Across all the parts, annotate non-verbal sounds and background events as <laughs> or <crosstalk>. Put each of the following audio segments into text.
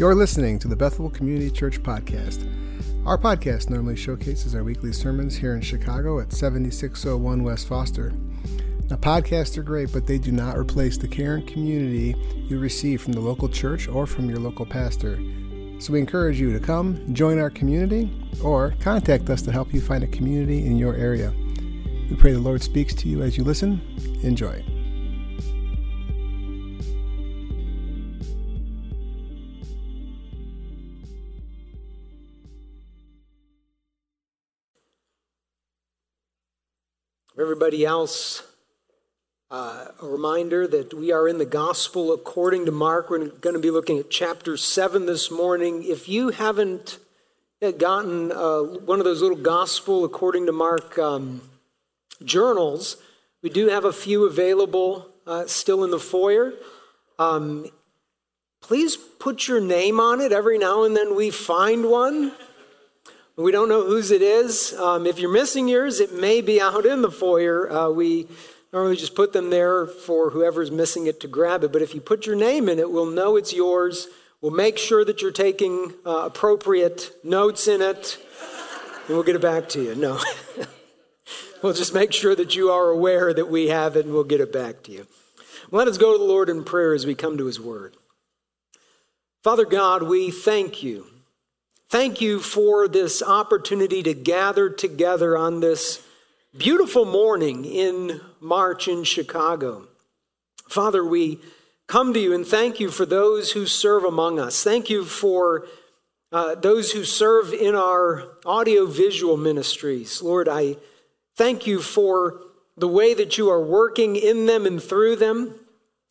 You're listening to the Bethel Community Church Podcast. Our podcast normally showcases our weekly sermons here in Chicago at 7601 West Foster. Now, podcasts are great, but they do not replace the care and community you receive from the local church or from your local pastor. So we encourage you to come, join our community, or contact us to help you find a community in your area. We pray the Lord speaks to you as you listen. Enjoy. Everybody else, uh, a reminder that we are in the Gospel according to Mark. We're going to be looking at chapter 7 this morning. If you haven't gotten uh, one of those little Gospel according to Mark um, journals, we do have a few available uh, still in the foyer. Um, please put your name on it. Every now and then we find one. We don't know whose it is. Um, if you're missing yours, it may be out in the foyer. Uh, we normally just put them there for whoever's missing it to grab it. But if you put your name in it, we'll know it's yours. We'll make sure that you're taking uh, appropriate notes in it, and we'll get it back to you. No. <laughs> we'll just make sure that you are aware that we have it, and we'll get it back to you. Let us go to the Lord in prayer as we come to his word. Father God, we thank you Thank you for this opportunity to gather together on this beautiful morning in March in Chicago. Father, we come to you and thank you for those who serve among us. Thank you for uh, those who serve in our audiovisual ministries. Lord, I thank you for the way that you are working in them and through them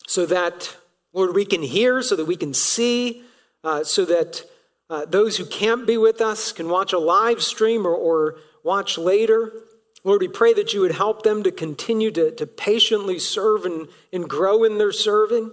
so that, Lord, we can hear, so that we can see, uh, so that uh, those who can't be with us can watch a live stream or, or watch later. Lord, we pray that you would help them to continue to, to patiently serve and, and grow in their serving.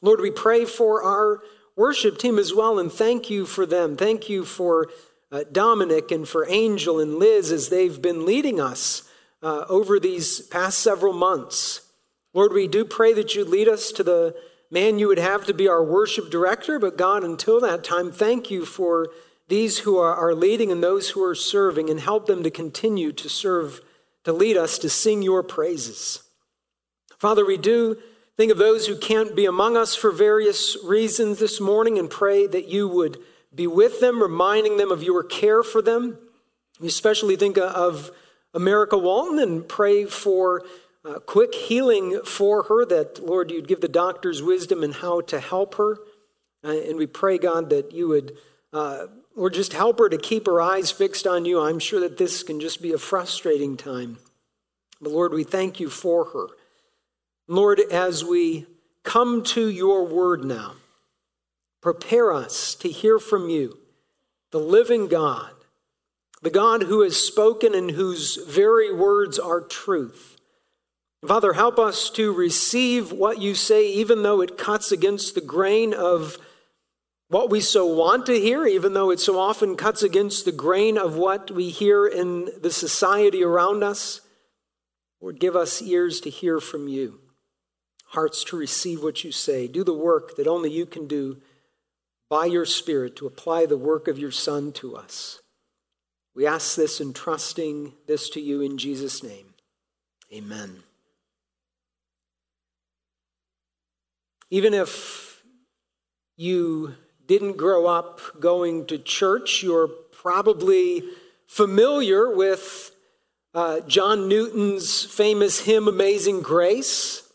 Lord, we pray for our worship team as well and thank you for them. Thank you for uh, Dominic and for Angel and Liz as they've been leading us uh, over these past several months. Lord, we do pray that you lead us to the man you would have to be our worship director, but God, until that time, thank you for these who are, leading and those who are serving, and help them to continue to serve, to lead us to sing your praises. Father, we do think of those who can't be among us for various reasons this morning and pray that you would be with them, reminding them of your care for them. We especially think of America Walton and pray for uh, quick healing for her, that, Lord, you'd give the doctors wisdom in how to help her. Uh, and we pray, God, that you would, uh, or just help her to keep her eyes fixed on you. I'm sure that this can just be a frustrating time. But Lord, we thank you for her. Lord, as we come to your word now, prepare us to hear from you, the living God, the God who has spoken and whose very words are truth. Father, help us to receive what you say, even though it cuts against the grain of what we so want to hear, even though it so often cuts against the grain of what we hear in the society around us. Lord, give us ears to hear from you, hearts to receive what you say. Do the work that only you can do by your Spirit to apply the work of your Son to us. We ask this and trusting this to you in Jesus' name. Amen. Even if you didn't grow up going to church, you're probably familiar with uh, John Newton's famous hymn, Amazing Grace.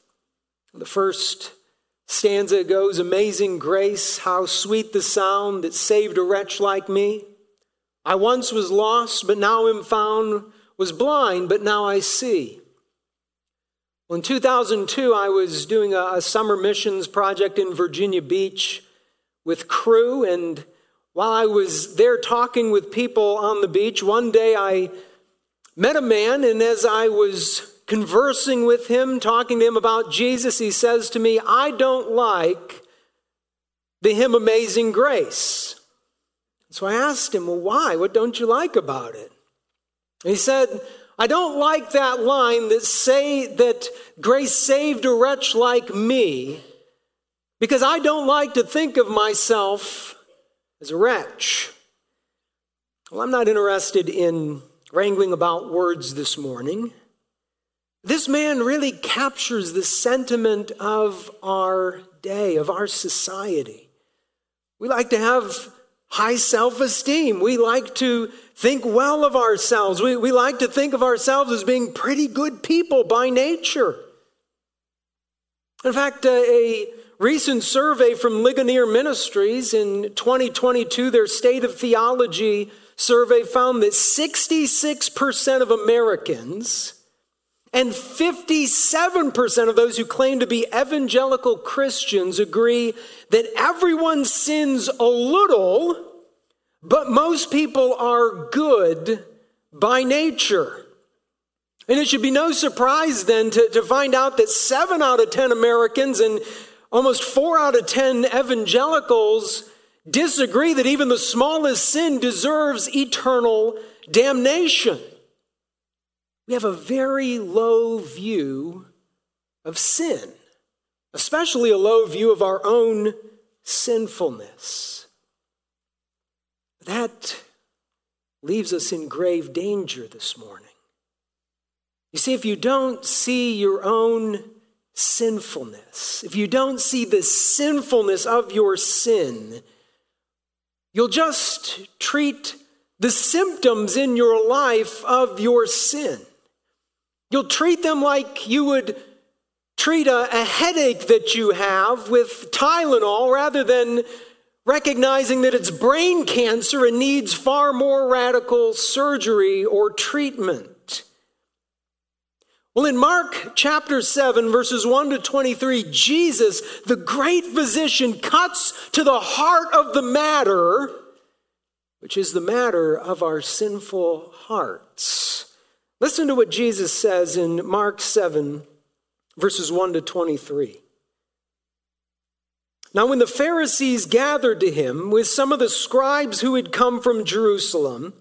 The first stanza goes Amazing grace, how sweet the sound that saved a wretch like me. I once was lost, but now am found, was blind, but now I see. Well, in 2002, I was doing a, a summer missions project in Virginia Beach with Cru, and while I was there talking with people on the beach, one day I met a man, and as I was conversing with him, talking to him about Jesus, he says to me, I don't like the hymn Amazing Grace. So I asked him, Well, why? What don't you like about it? And he said, I don't like that line that say that grace saved a wretch like me because I don't like to think of myself as a wretch. Well, I'm not interested in wrangling about words this morning. This man really captures the sentiment of our day, of our society. We like to have high self esteem. We like to think well of ourselves. We, we like to think of ourselves as being pretty good people by nature. In fact, uh, a recent survey from Ligonier Ministries in 2022, their State of Theology survey found that 66% of Americans and 57% of those who claim to be evangelical Christians agree that everyone sins a little, but most people are good by nature. And it should be no surprise then to, to find out that seven out of 10 Americans and almost four out of 10 evangelicals disagree that even the smallest sin deserves eternal damnation. We have a very low view of sin, especially a low view of our own sinfulness. That leaves us in grave danger this morning. You see, if you don't see your own sinfulness, if you don't see the sinfulness of your sin, you'll just treat the symptoms in your life of your sin. You'll treat them like you would treat a, a, headache that you have with Tylenol rather than recognizing that it's brain cancer and needs far more radical surgery or treatment. Well, in Mark chapter 7, verses 1 to 23, Jesus, the great physician, cuts to the heart of the matter, which is the matter of our sinful hearts. Listen to what Jesus says in Mark 7, verses 1 to 23. Now, when the Pharisees gathered to him with some of the scribes who had come from Jerusalem,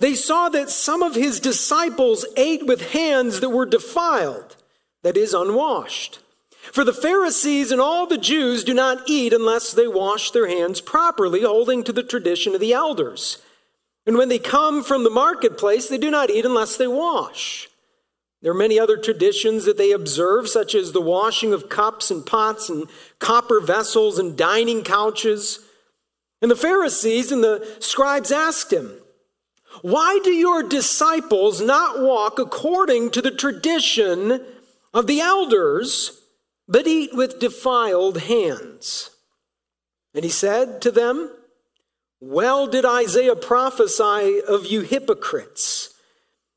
they saw that some of his disciples ate with hands that were defiled, that is, unwashed. For the Pharisees and all the Jews do not eat unless they wash their hands properly, holding to the tradition of the elders. And when they come from the marketplace, they do not eat unless they wash. There are many other traditions that they observe, such as the washing of cups and pots and copper vessels and dining couches. And the Pharisees and the scribes asked him, Why do your disciples not walk according to the tradition of the elders, but eat with defiled hands? And he said to them, well did Isaiah prophesy of you hypocrites.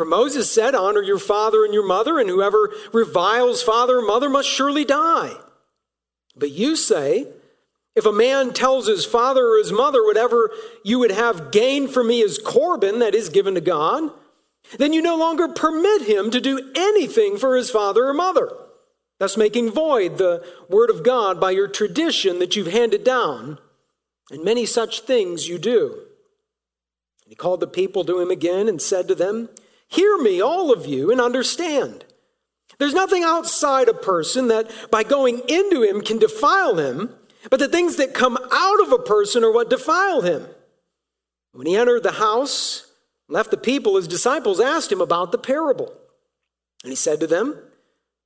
For Moses said, Honor your father and your mother, and whoever reviles father or mother must surely die. But you say, if a man tells his father or his mother, whatever you would have gained from me is Corban, that is given to God, then you no longer permit him to do anything for his father or mother, thus making void the word of God by your tradition that you've handed down. And many such things you do. And he called the people to him again and said to them, Hear me, all of you, and understand. There's nothing outside a person that by going into him can defile him, but the things that come out of a person are what defile him. When he entered the house, left the people, his disciples asked him about the parable. And he said to them,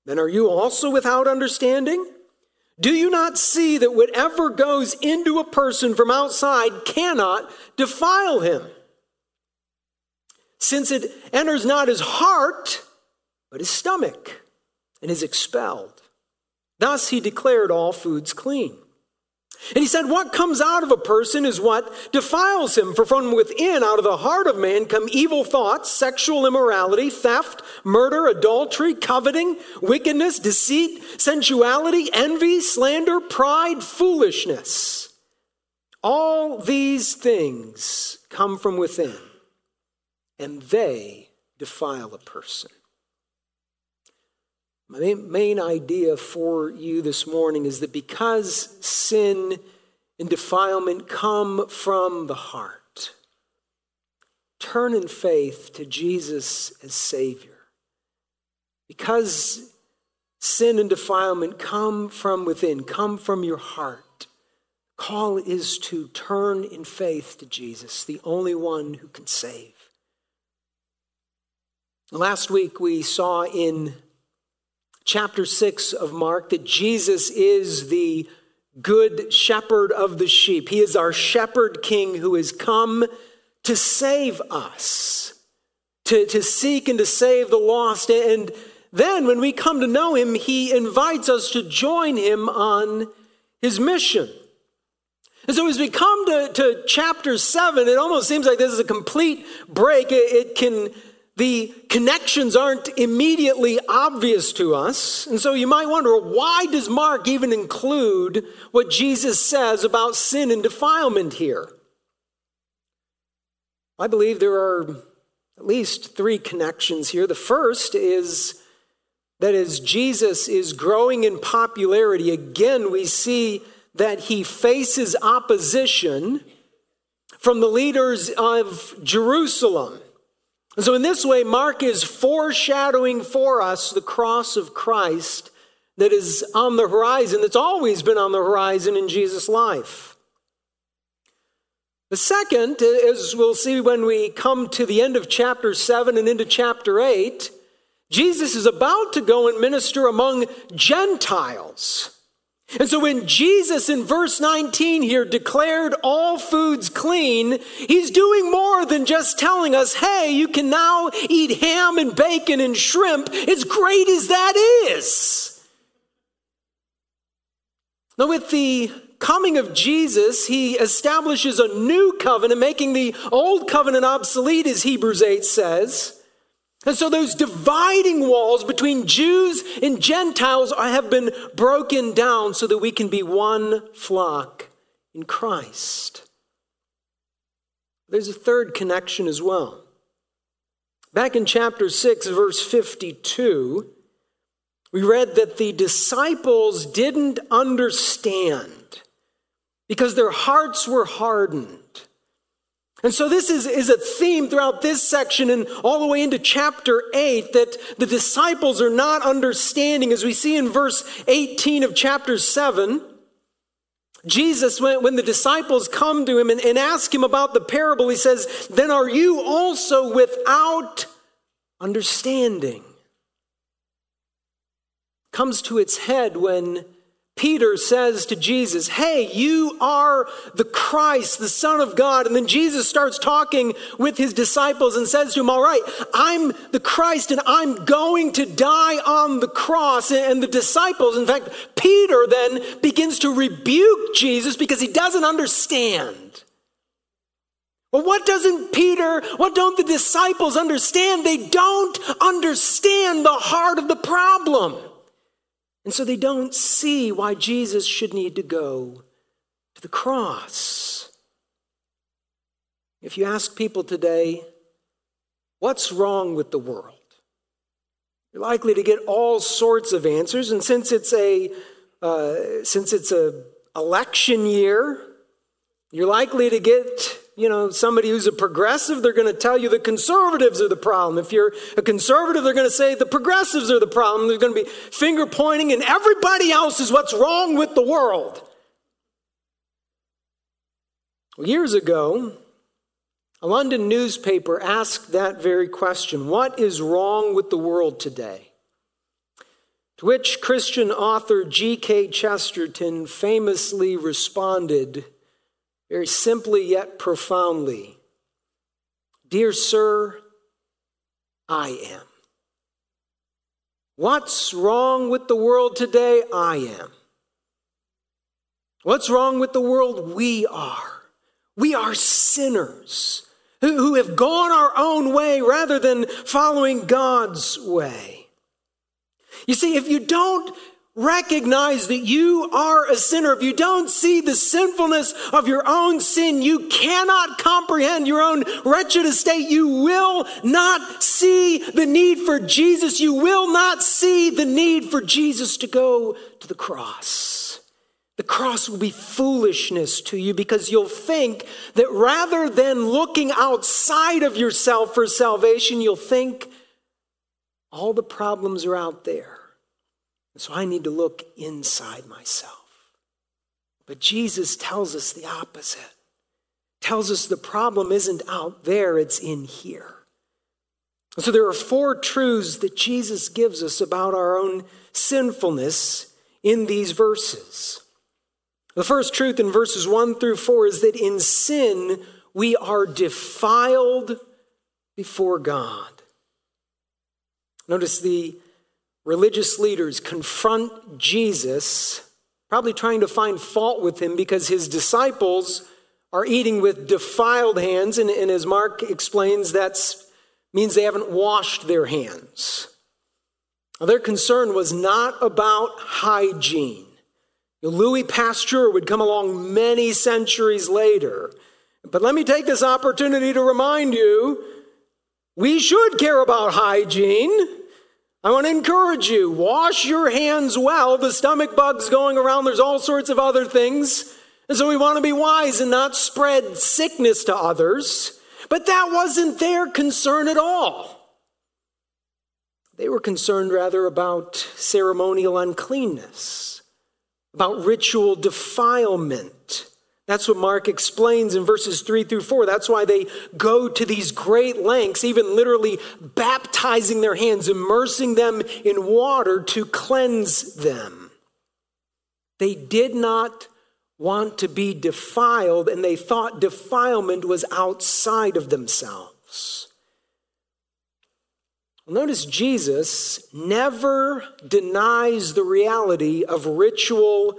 Then are you also without understanding? Do you not see that whatever goes into a person from outside cannot defile him? Since it enters not his heart, but his stomach, and is expelled. Thus he declared all foods clean. And he said, What comes out of a person is what defiles him. For from within, out of the heart of man, come evil thoughts, sexual immorality, theft, murder, adultery, coveting, wickedness, deceit, sensuality, envy, slander, pride, foolishness. All these things come from within, and they defile a person. My main idea for you this morning is that because sin and defilement come from the heart, turn in faith to Jesus as Savior. Because sin and defilement come from within, come from your heart, call is to turn in faith to Jesus, the only one who can save. Last week we saw in chapter 6 of Mark that Jesus is the good shepherd of the sheep. He is our shepherd king who has come to save us, to, to seek and to save the lost. And then when we come to know him, he invites us to join him on his mission. And so as we come to, to chapter 7, it almost seems like this is a complete break. It, it can the connections aren't immediately obvious to us. And so you might wonder why does Mark even include what Jesus says about sin and defilement here? I believe there are at least three connections here. The first is that as Jesus is growing in popularity, again, we see that he faces opposition from the leaders of Jerusalem. And so, in this way, Mark is foreshadowing for us the cross of Christ that is on the horizon, that's always been on the horizon in Jesus' life. The second, as we'll see when we come to the end of chapter 7 and into chapter 8, Jesus is about to go and minister among Gentiles. And so when Jesus in verse 19 here declared all foods clean, he's doing more than just telling us, hey, you can now eat ham and bacon and shrimp, as great as that is. Now, with the coming of Jesus, he establishes a new covenant, making the old covenant obsolete, as Hebrews 8 says. And so those dividing walls between Jews and Gentiles have been broken down so that we can be one flock in Christ. There's a third connection as well. Back in chapter 6, verse 52, we read that the disciples didn't understand because their hearts were hardened. And so, this is, is a theme throughout this section and all the way into chapter 8 that the disciples are not understanding. As we see in verse 18 of chapter 7, Jesus, when, when the disciples come to him and, and ask him about the parable, he says, Then are you also without understanding? Comes to its head when Peter says to Jesus, Hey, you are the Christ, the Son of God. And then Jesus starts talking with his disciples and says to him, All right, I'm the Christ and I'm going to die on the cross. And the disciples, in fact, Peter then begins to rebuke Jesus because he doesn't understand. Well, what doesn't Peter, what don't the disciples understand? They don't understand the heart of the problem. And so they don't see why Jesus should need to go to the cross. If you ask people today, what's wrong with the world? You're likely to get all sorts of answers. And since it's a uh, since it's a election year, you're likely to get you know, somebody who's a progressive, they're going to tell you the conservatives are the problem. If you're a conservative, they're going to say the progressives are the problem. They're going to be finger pointing, and everybody else is what's wrong with the world. Well, years ago, a London newspaper asked that very question What is wrong with the world today? To which Christian author G.K. Chesterton famously responded, very simply yet profoundly Dear Sir, I am. What's wrong with the world today? I am. What's wrong with the world? We are. We are sinners who, have gone our own way rather than following God's way. You see, if you don't recognize that you are a sinner, if you don't see the sinfulness of your own sin, you cannot comprehend your own wretched estate. You will not see the need for Jesus. You will not see the need for Jesus to go to the cross. The cross will be foolishness to you because you'll think that rather than looking outside of yourself for salvation, you'll think all the problems are out there. So I need to look inside myself. But Jesus tells us the opposite. Tells us the problem isn't out there, it's in here. So there are four truths that Jesus gives us about our own sinfulness in these verses. The first truth in verses 1 through 4 is that in sin we are defiled before God. Notice the religious leaders confront Jesus, probably trying to find fault with him because his disciples are eating with defiled hands. And, and as Mark explains, that means they haven't washed their hands. Now, their concern was not about hygiene. Louis Pasteur would come along many centuries later. But let me take this opportunity to remind you we should care about hygiene. I want to encourage you wash your hands well. The stomach bug's going around, there's all sorts of other things. And so we want to be wise and not spread sickness to others. But that wasn't their concern at all. They were concerned rather about ceremonial uncleanness, about ritual defilement. That's what Mark explains in verses 3 through 4. That's why they go to these great lengths, even literally baptizing their hands, immersing them in water to cleanse them. They did not want to be defiled, and they thought defilement was outside of themselves. Notice Jesus never denies the reality of ritual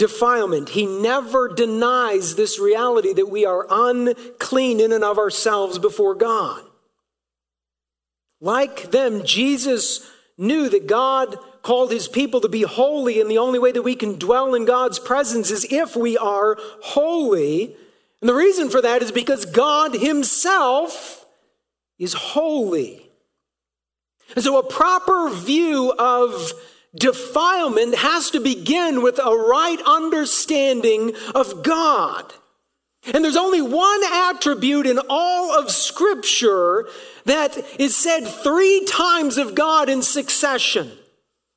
defilement. He never denies this reality that we are unclean in and of ourselves before God. Like them, Jesus knew that God called his people to be holy, and the only way that we can dwell in God's presence is if we are holy. And the reason for that is because God himself is holy. And so, a proper view of defilement has to begin with a right understanding of God. And there's only one attribute in all of Scripture that is said three times of God in succession.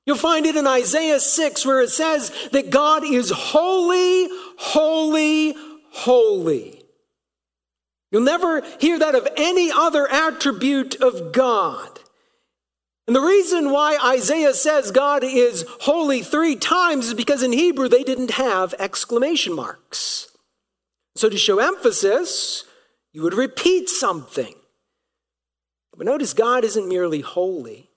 You'll find it in Isaiah 6, where it says that God is holy, holy, holy. You'll never hear that of any other attribute of God. And the reason why Isaiah says God is holy three times is because in Hebrew they didn't have exclamation marks. So to show emphasis, you would repeat something. But notice God isn't merely holy.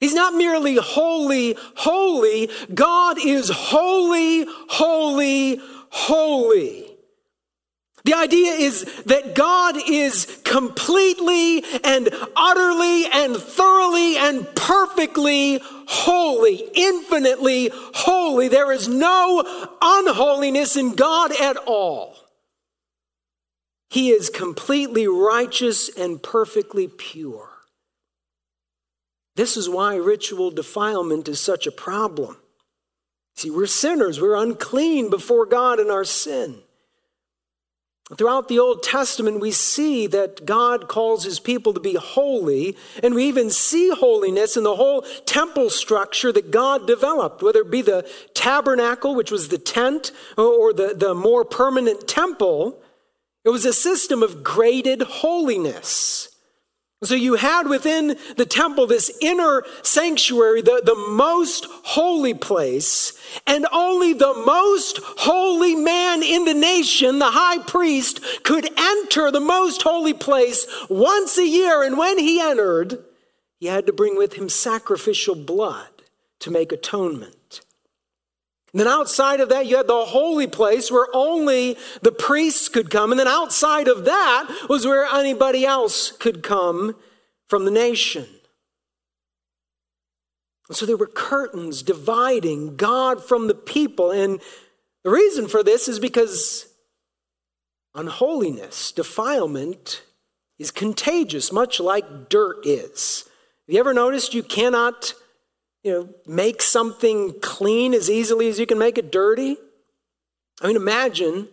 He's not merely holy, holy. God is holy, holy, holy. The idea is that God is completely and utterly and thoroughly and perfectly holy, infinitely holy. There is no unholiness in God at all. He is completely righteous and perfectly pure. This is why ritual defilement is such a problem. See, we're sinners, we're unclean before God in our sin. Throughout the Old Testament, we see that God calls his people to be holy, and we even see holiness in the whole temple structure that God developed, whether it be the tabernacle, which was the tent, or the, the more permanent temple. It was a system of graded holiness. So you had within the temple this inner sanctuary, the, the most holy place, and only the most holy man in the nation, the high priest, could enter the most holy place once a year. And when he entered, he had to bring with him sacrificial blood to make atonement. And then outside of that, you had the holy place where only the priests could come. And then outside of that was where anybody else could come from the nation. So there were curtains dividing God from the people. And the reason for this is because unholiness, defilement, is contagious, much like dirt is. Have you ever noticed you cannot you know, make something clean as easily as you can make it dirty? I mean, imagine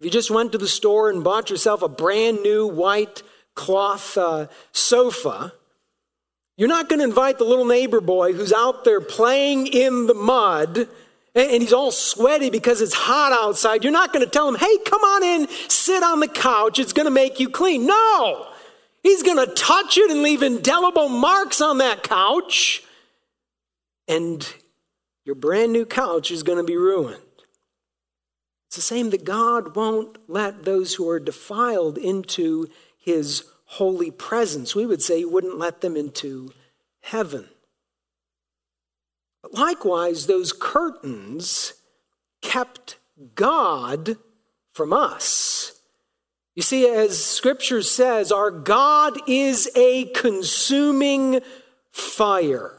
if you just went to the store and bought yourself a brand new white cloth uh, sofa. You're not going to invite the little neighbor boy who's out there playing in the mud and he's all sweaty because it's hot outside. You're not going to tell him, hey, come on in, sit on the couch, it's going to make you clean. No! He's going to touch it and leave indelible marks on that couch. And your brand new couch is going to be ruined. It's the same that God won't let those who are defiled into his holy presence. We would say he wouldn't let them into heaven. But likewise, those curtains kept God from us. You see, as scripture says, our God is a consuming fire.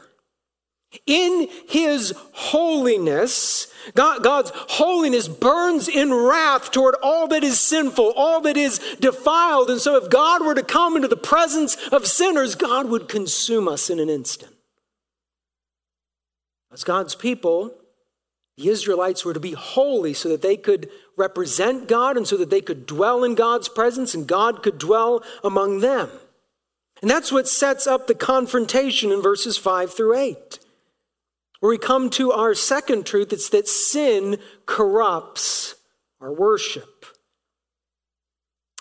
In his holiness, God, God's holiness burns in wrath toward all that is sinful, all that is defiled. And so, if God were to come into the presence of sinners, God would consume us in an instant. As God's people, the Israelites were to be holy so that they could represent God and so that they could dwell in God's presence and God could dwell among them. And that's what sets up the confrontation in verses 5 through 8. Where we come to our second truth, it's that sin corrupts our worship.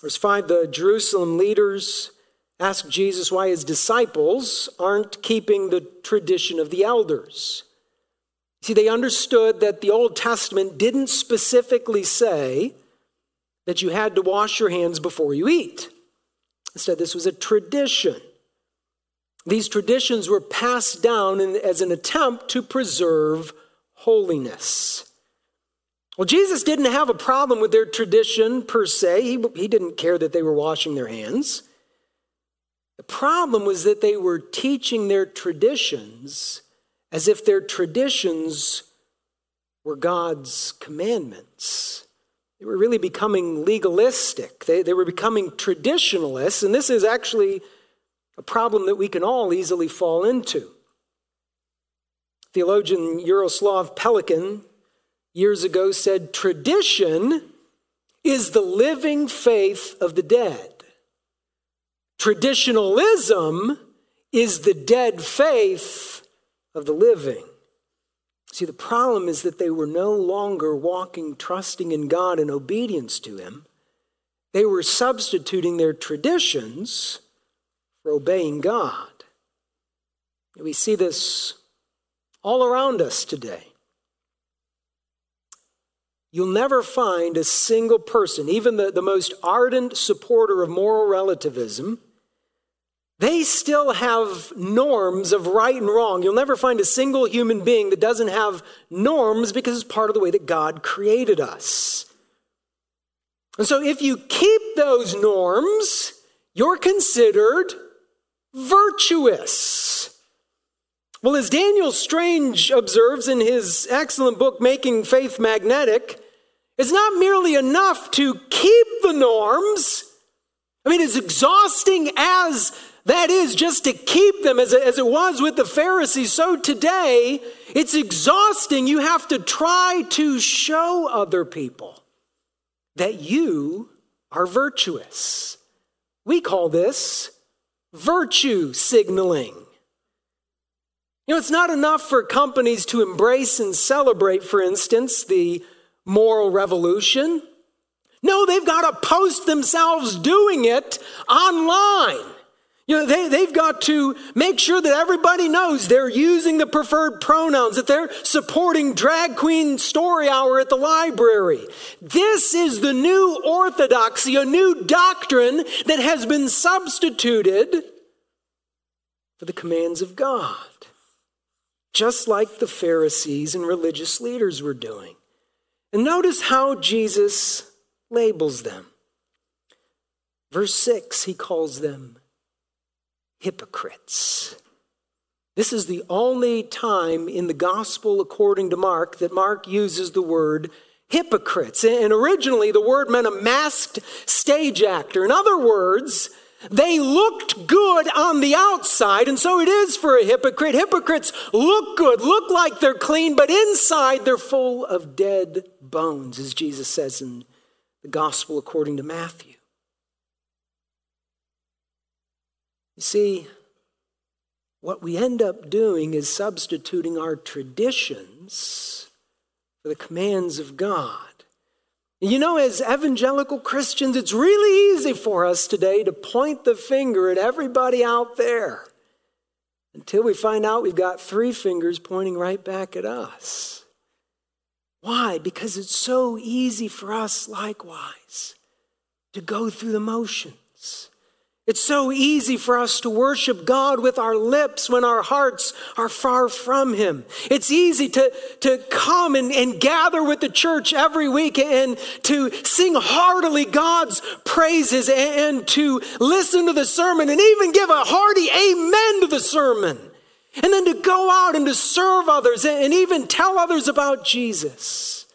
Verse 5 the Jerusalem leaders ask Jesus why his disciples aren't keeping the tradition of the elders. See, they understood that the Old Testament didn't specifically say that you had to wash your hands before you eat. Instead, this was a tradition. These traditions were passed down in, as an attempt to preserve holiness. Well, Jesus didn't have a problem with their tradition per se. He, he didn't care that they were washing their hands. The problem was that they were teaching their traditions as if their traditions were God's commandments. They were really becoming legalistic, they, they were becoming traditionalists, and this is actually a problem that we can all easily fall into. Theologian Jaroslav Pelikan years ago said, Tradition is the living faith of the dead. Traditionalism is the dead faith of the living. See, the problem is that they were no longer walking, trusting in God and obedience to Him. They were substituting their traditions for obeying God. We see this all around us today. You'll never find a single person, even the, the most ardent supporter of moral relativism, they still have norms of right and wrong. You'll never find a single human being that doesn't have norms because it's part of the way that God created us. And so if you keep those norms, you're considered virtuous. Well, as Daniel Strange observes in his excellent book, Making Faith Magnetic, it's not merely enough to keep the norms. I mean, as exhausting as that is just to keep them as, it was with the Pharisees. So today, it's exhausting. You have to try to show other people that you are virtuous. We call this virtue signaling. You know, it's not enough for companies to embrace and celebrate, for instance, the moral revolution. No, they've got to post themselves doing it online. You know, they, they've got to make sure that everybody knows they're using the preferred pronouns, that they're supporting drag queen story hour at the library. This is the new orthodoxy, a new doctrine that has been substituted for the commands of God, just like the Pharisees and religious leaders were doing. And notice how Jesus labels them. Verse 6, he calls them hypocrites. This is the only time in the gospel according to Mark that Mark uses the word hypocrites. And originally the word meant a masked stage actor. In other words, they looked good on the outside, and so it is for a hypocrite. Hypocrites look good, look like they're clean, but inside they're full of dead bones, as Jesus says in the gospel according to Matthew. You see, what we end up doing is substituting our traditions for the commands of God. You know, as evangelical Christians, it's really easy for us today to point the finger at everybody out there until we find out we've got three fingers pointing right back at us. Why? Because it's so easy for us, likewise, to go through the motions. It's so easy for us to worship God with our lips when our hearts are far from Him. It's easy to, to come and, and gather with the church every week and to sing heartily God's praises and, to listen to the sermon and even give a hearty amen to the sermon. And then to go out and to serve others and even tell others about Jesus.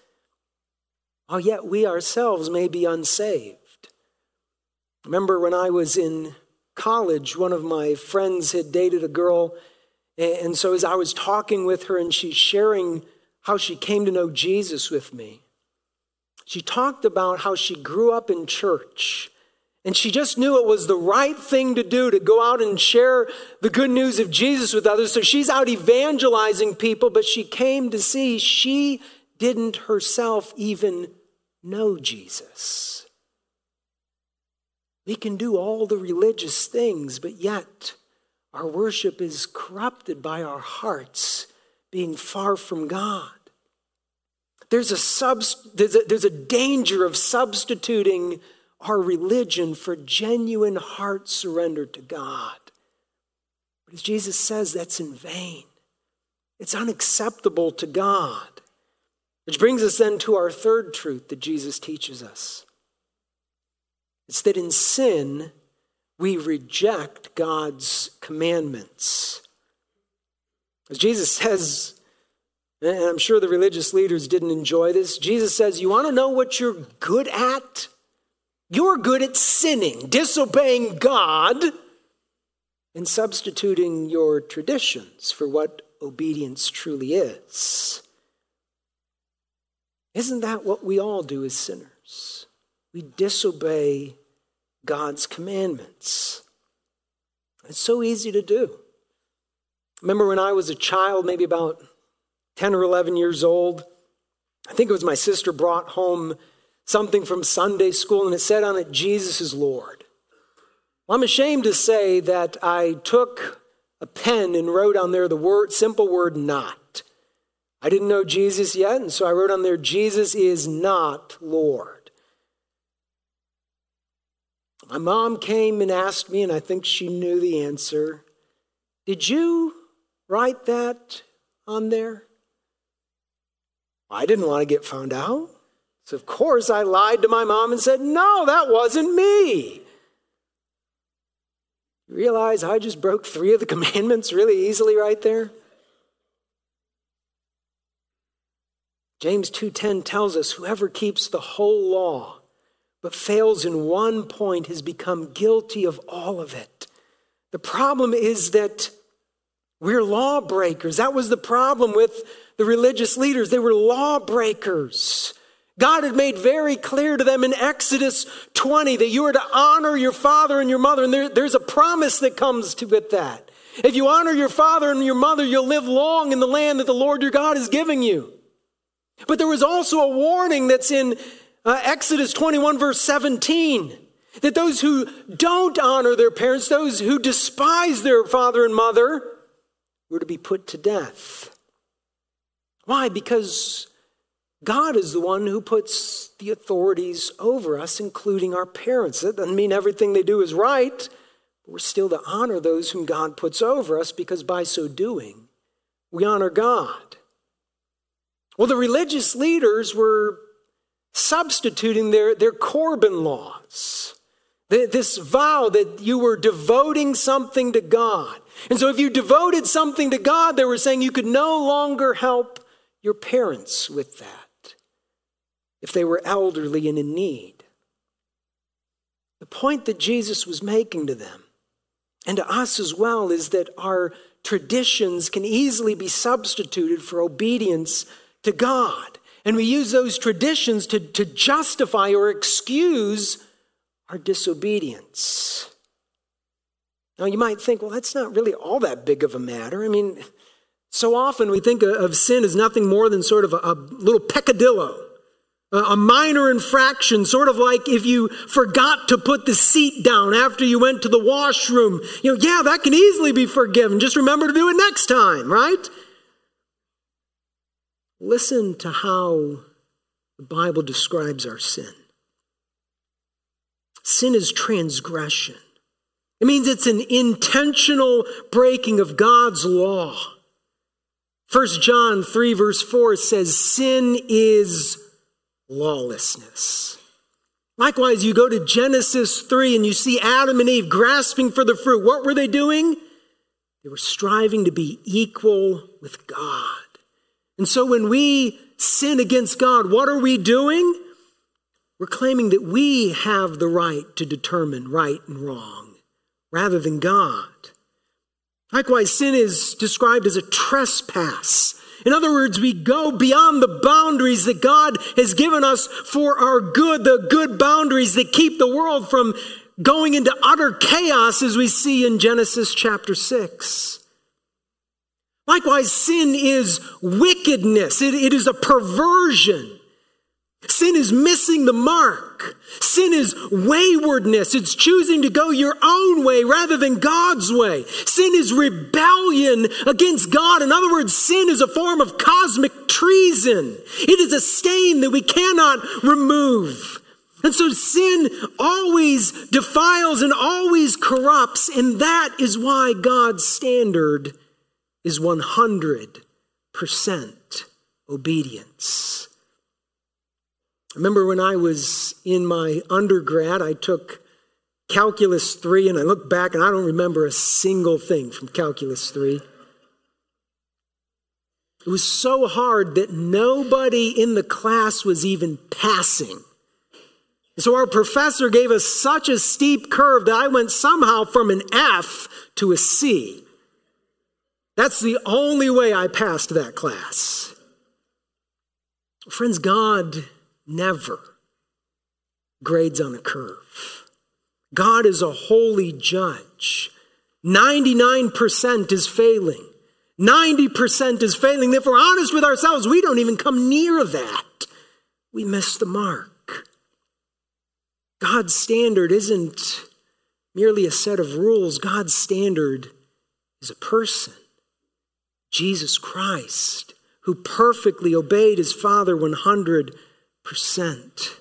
While yet we ourselves may be unsaved. Remember when I was in college, one of my friends had dated a girl. And so as I was talking with her and she's sharing how she came to know Jesus with me, she talked about how she grew up in church. And she just knew it was the right thing to do to go out and share the good news of Jesus with others. So she's out evangelizing people, but she came to see she didn't herself even know Jesus. We can do all the religious things, but yet our worship is corrupted by our hearts being far from God. There's a, there's, a, there's a danger of substituting our religion for genuine heart surrender to God. But as Jesus says, that's in vain. It's unacceptable to God. Which brings us then to our third truth that Jesus teaches us. It's that in sin, we reject God's commandments. As Jesus says, and I'm sure the religious leaders didn't enjoy this, Jesus says, You want to know what you're good at? You're good at sinning, disobeying God, and substituting your traditions for what obedience truly is. Isn't that what we all do as sinners? We disobey God's commandments. It's so easy to do. Remember when I was a child, maybe about 10 or 11 years old, I think it was my sister brought home something from Sunday school and it said on it, Jesus is Lord. Well, I'm ashamed to say that I took a pen and wrote on there the word, simple word not. I didn't know Jesus yet, and so I wrote on there, Jesus is not Lord. My mom came and asked me, and I think she knew the answer. Did you write that on there? I didn't want to get found out. So, of course, I lied to my mom and said, No, that wasn't me. You realize I just broke three of the <laughs> commandments really easily right there? James 2:10 tells us whoever keeps the whole law but fails in one point has become guilty of all of it. The problem is that we're lawbreakers. That was the problem with the religious leaders. They were lawbreakers. God had made very clear to them in Exodus 20 that you are to honor your father and your mother, and there, there's a promise that comes to, with that. If you honor your father and your mother, you'll live long in the land that the Lord your God is giving you. But there was also a warning that's in uh, Exodus 21, verse 17, that those who don't honor their parents, those who despise their father and mother, were to be put to death. Why? Because God is the one who puts the authorities over us, including our parents. That doesn't mean everything they do is right, but we're still to honor those whom God puts over us because by so doing, we honor God. Well, the religious leaders were substituting their, their Corban laws. This vow that you were devoting something to God. And so, if you devoted something to God, they were saying you could no longer help your parents with that if they were elderly and in need. The point that Jesus was making to them, and to us as well, is that our traditions can easily be substituted for obedience to God. And we use those traditions to, to justify or excuse our disobedience. Now, you might think, well, that's not really all that big of a matter. I mean, so often we think of sin as nothing more than sort of a, a little peccadillo, a, a minor infraction, sort of like if you forgot to put the seat down after you went to the washroom. You know, yeah, that can easily be forgiven. Just remember to do it next time, right? Listen to how the Bible describes our sin. Sin is transgression. It means it's an intentional breaking of God's law. 1 John 3, verse 4 says, Sin is lawlessness. Likewise, you go to Genesis 3 and you see Adam and Eve grasping for the fruit. What were they doing? They were striving to be equal with God. And so when we sin against God, what are we doing? We're claiming that we have the right to determine right and wrong rather than God. Likewise, sin is described as a trespass. In other words, we go beyond the boundaries that God has given us for our good, the good boundaries that keep the world from going into utter chaos as we see in Genesis chapter 6. Likewise, sin is wickedness. it, it is a perversion. Sin is missing the mark. Sin is waywardness. It's choosing to go your own way rather than God's way. Sin is rebellion against God. In other words, sin is a form of cosmic treason. It is a stain that we cannot remove. And so sin always defiles and always corrupts, and that is why God's standard is 100% obedience. Remember when I was in my undergrad, I took Calculus 3, and I look back and I don't remember a single thing from Calculus 3. It was so hard that nobody in the class was even passing. So our professor gave us such a steep curve that I went somehow from an F to a C. That's the only way I passed that class. Friends, God never grades on a curve. God is a holy judge. 99% is failing. 90% is failing. If we're honest with ourselves, we don't even come near that. We miss the mark. God's standard isn't merely a set of rules, God's standard is a person, Jesus Christ, who perfectly obeyed his Father 100 percent.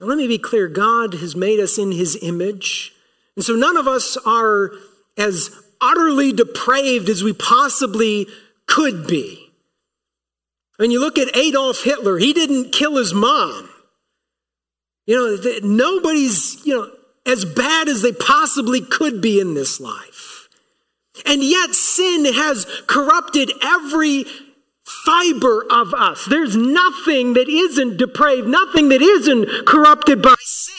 Now, let me be clear God has made us in his image. And so none of us are as utterly depraved as we possibly could be. When you look at Adolf Hitler, he didn't kill his mom. You know, nobody's, you know, as bad as they possibly could be in this life. And yet sin has corrupted every fiber of us. There's nothing that isn't depraved, nothing that isn't corrupted by sin.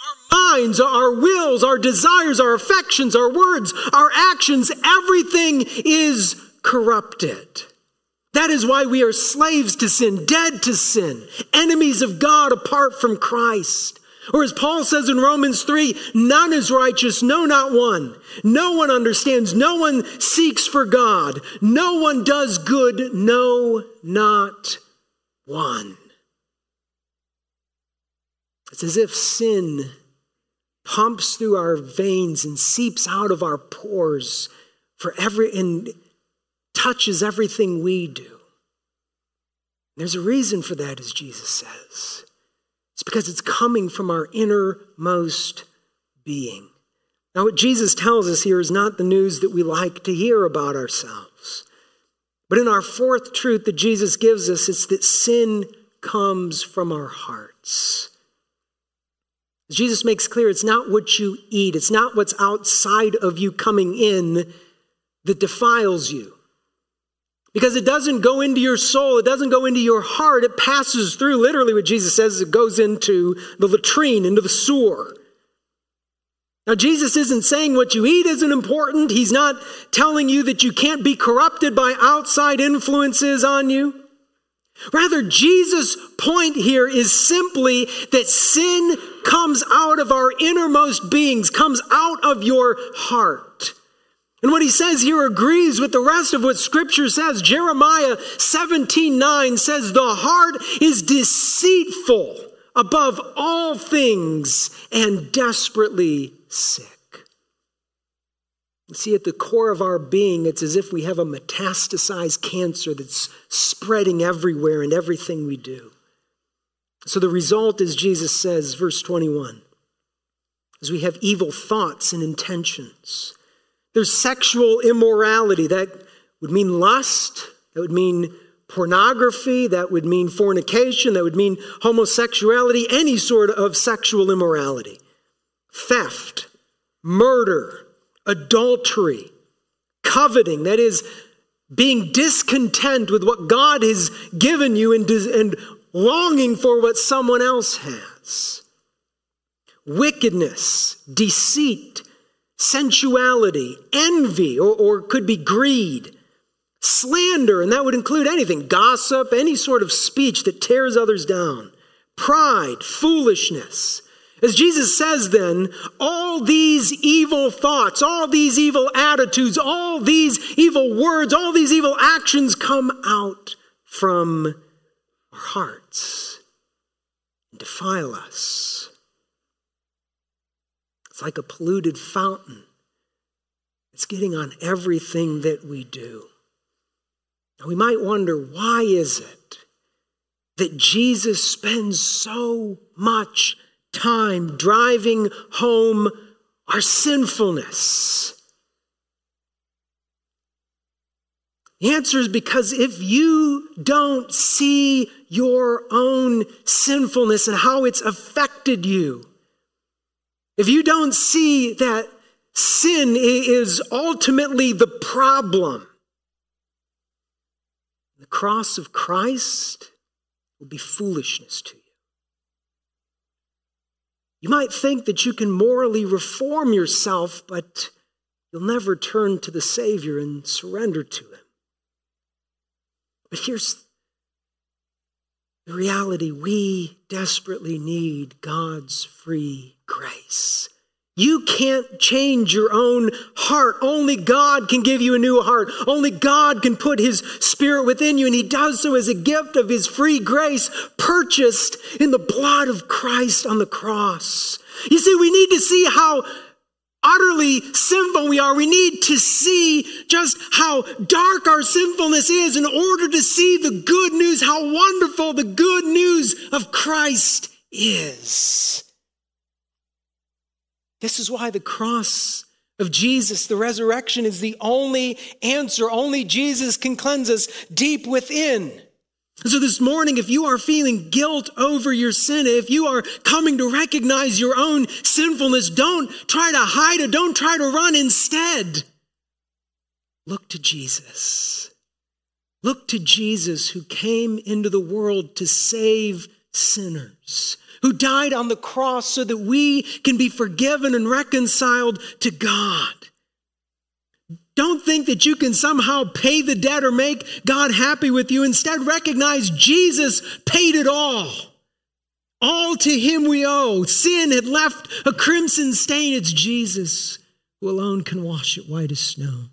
Our minds, our wills, our desires, our affections, our words, our actions, everything is corrupted. That is why we are slaves to sin, dead to sin, enemies of God apart from Christ. Or as Paul says in Romans 3, none is righteous, no, not one. No one understands, no one seeks for God, no one does good, no, not one. It's as if sin pumps through our veins and seeps out of our pores for every and touches everything we do. There's a reason for that, as Jesus says. It's because it's coming from our innermost being. Now, what Jesus tells us here is not the news that we like to hear about ourselves. But in our fourth truth that Jesus gives us, it's that sin comes from our hearts. Jesus makes clear it's not what you eat, it's not what's outside of you coming in that defiles you. Because it doesn't go into your soul, it doesn't go into your heart, it passes through. Literally, what Jesus says, it goes into the latrine, into the sewer. Now, Jesus isn't saying what you eat isn't important. He's not telling you that you can't be corrupted by outside influences on you. Rather, Jesus' point here is simply that sin comes out of our innermost beings, comes out of your heart. And what he says here agrees with the rest of what scripture says. Jeremiah 17 9 says, The heart is deceitful above all things and desperately sick. See, at the core of our being, it's as if we have a metastasized cancer that's spreading everywhere in everything we do. So the result is, Jesus says, verse 21, is we have evil thoughts and intentions. There's sexual immorality. That would mean lust, that would mean pornography, that would mean fornication, that would mean homosexuality, any sort of sexual immorality. Theft, murder, adultery, coveting, that is, being discontent with what God has given you and, and longing for what someone else has. Wickedness, deceit, sensuality, envy, or, or could be greed, slander, and that would include anything gossip, any sort of speech that tears others down, pride, foolishness. As Jesus says, then, all these evil thoughts, all these evil attitudes, all these evil words, all these evil actions come out from our hearts and defile us. It's like a polluted fountain. It's getting on everything that we do. Now, we might wonder why is it that Jesus spends so much time driving home our sinfulness? The answer is because if you don't see your own sinfulness and how it's affected you, if you don't see that sin is ultimately the problem, the cross of Christ will be foolishness to you. You might think that you can morally reform yourself, but you'll never turn to the Savior and surrender to Him. But here's the reality we desperately need God's free grace. You can't change your own heart. Only God can give you a new heart. Only God can put His Spirit within you, and He does so as a gift of His free grace purchased in the blood of Christ on the cross. You see, we need to see how utterly sinful we are. We need to see just how dark our sinfulness is in order to see the good news, how wonderful the good news of Christ is. This is why the cross of Jesus, the resurrection, is the only answer. Only Jesus can cleanse us deep within. So, this morning, if you are feeling guilt over your sin, if you are coming to recognize your own sinfulness, don't try to hide it, don't try to run. Instead, look to Jesus. Look to Jesus who came into the world to save sinners who died on the cross so that we can be forgiven and reconciled to God. Don't think that you can somehow pay the debt or make God happy with you. Instead, recognize Jesus paid it all. All to him we owe. Sin had left a crimson stain. It's Jesus who alone can wash it white as snow.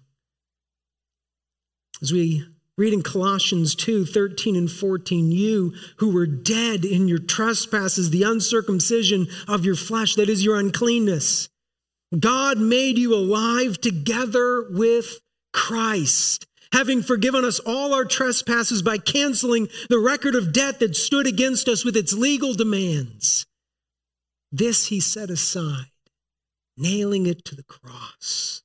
As we read in Colossians 2 13 and 14, you who were dead in your trespasses, the uncircumcision of your flesh, that is your uncleanness, God made you alive together with Christ, having forgiven us all our trespasses by canceling the record of debt that stood against us with its legal demands. This he set aside, nailing it to the cross.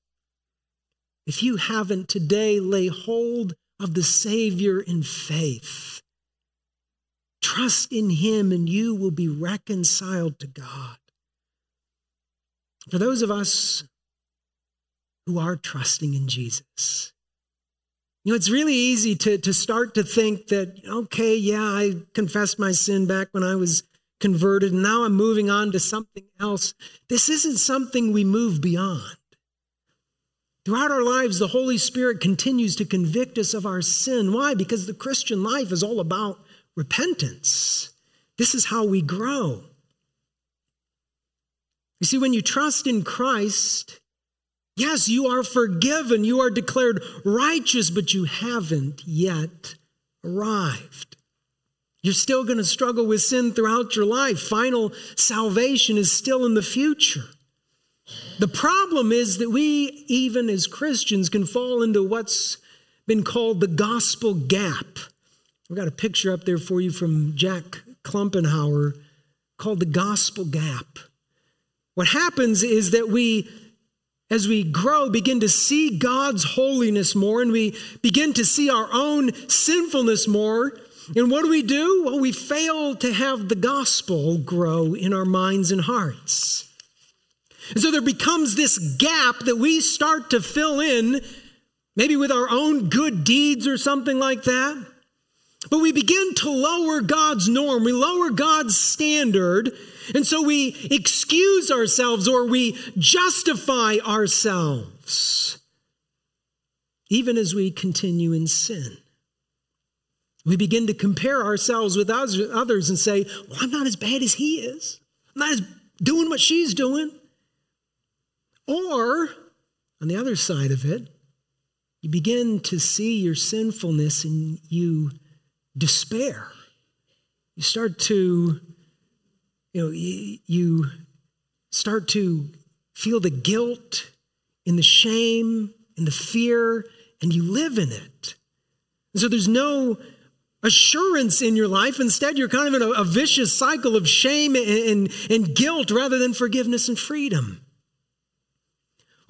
If you haven't today, lay hold of the Savior in faith. Trust in Him and you will be reconciled to God. For those of us who are trusting in Jesus, you know, it's really easy to, to start to think that, okay, yeah, I confessed my sin back when I was converted, and now I'm moving on to something else. This isn't something we move beyond. Throughout our lives, the Holy Spirit continues to convict us of our sin. Why? Because the Christian life is all about repentance. This is how we grow. You see, when you trust in Christ, yes, you are forgiven, you are declared righteous, but you haven't yet arrived. You're still going to struggle with sin throughout your life. Final salvation is still in the future. The problem is that we, even as Christians, can fall into what's been called the gospel gap. I've got a picture up there for you from Jack Klumpenhower called the gospel gap. What happens is that we, as we grow, begin to see God's holiness more and we begin to see our own sinfulness more. And what do we do? Well, we fail to have the gospel grow in our minds and hearts. And so there becomes this gap that we start to fill in, maybe with our own good deeds or something like that. But we begin to lower God's norm, we lower God's standard, and so we excuse ourselves or we justify ourselves, even as we continue in sin. We begin to compare ourselves with others and say, Well, I'm not as bad as he is. I'm not as doing what she's doing. Or, on the other side of it, you begin to see your sinfulness and you despair. You start to, you know, you start to feel the guilt and the shame and the fear, and you live in it. And so there's no assurance in your life. Instead, you're kind of in a, a vicious cycle of shame and, and, and guilt rather than forgiveness and freedom.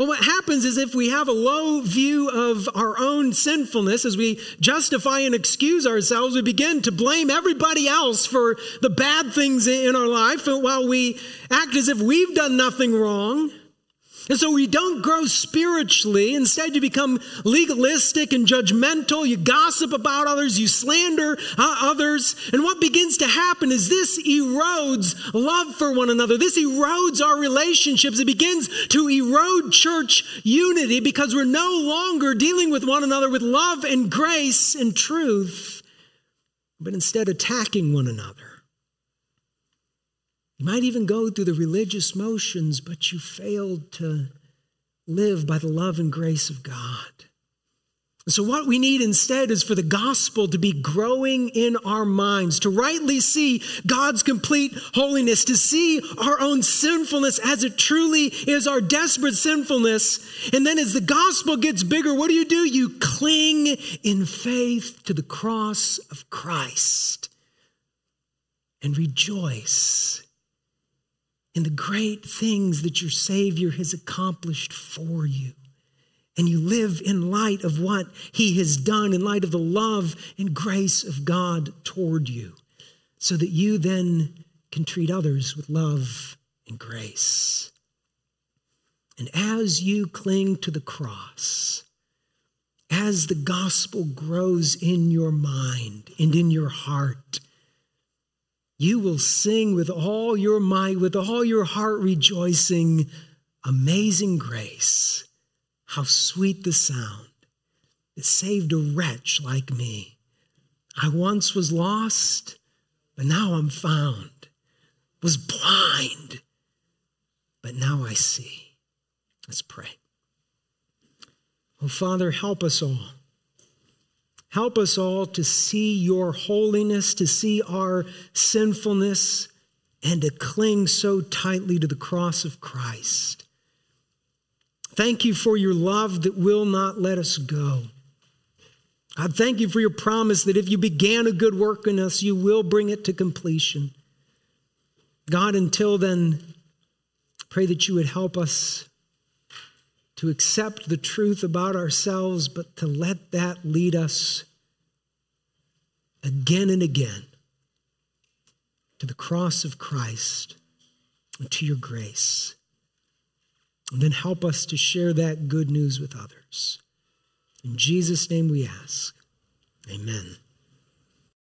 Well, what happens is if we have a low view of our own sinfulness, as we justify and excuse ourselves, we begin to blame everybody else for the bad things in our life while we act as if we've done nothing wrong. And so we don't grow spiritually. Instead, you become legalistic and judgmental. You gossip about others. You slander uh, others. And what begins to happen is this erodes love for one another. This erodes our relationships. It begins to erode church unity because we're no longer dealing with one another with love and grace and truth, but instead attacking one another. You might even go through the religious motions, but you failed to live by the love and grace of God. So, what we need instead is for the gospel to be growing in our minds, to rightly see God's complete holiness, to see our own sinfulness as it truly is our desperate sinfulness. And then, as the gospel gets bigger, what do you do? You cling in faith to the cross of Christ and rejoice in the great things that your Savior has accomplished for you. And you live in light of what He has done, in light of the love and grace of God toward you, so that you then can treat others with love and grace. And as you cling to the cross, as the gospel grows in your mind and in your heart, you will sing with all your might, with all your heart rejoicing, Amazing grace. How sweet the sound that saved a wretch like me. I once was lost, but now I'm found, was blind, but now I see. Let's pray. Oh, Father, help us all Help us all to see your holiness, to see our sinfulness, and to cling so tightly to the cross of Christ. Thank you for your love that will not let us go. I thank you for your promise that if you began a good work in us, you will bring it to completion. God, until then, pray that you would help us to accept the truth about ourselves, but to let that lead us again and again to the cross of Christ and to your grace. And then help us to share that good news with others. In Jesus' name we ask. Amen.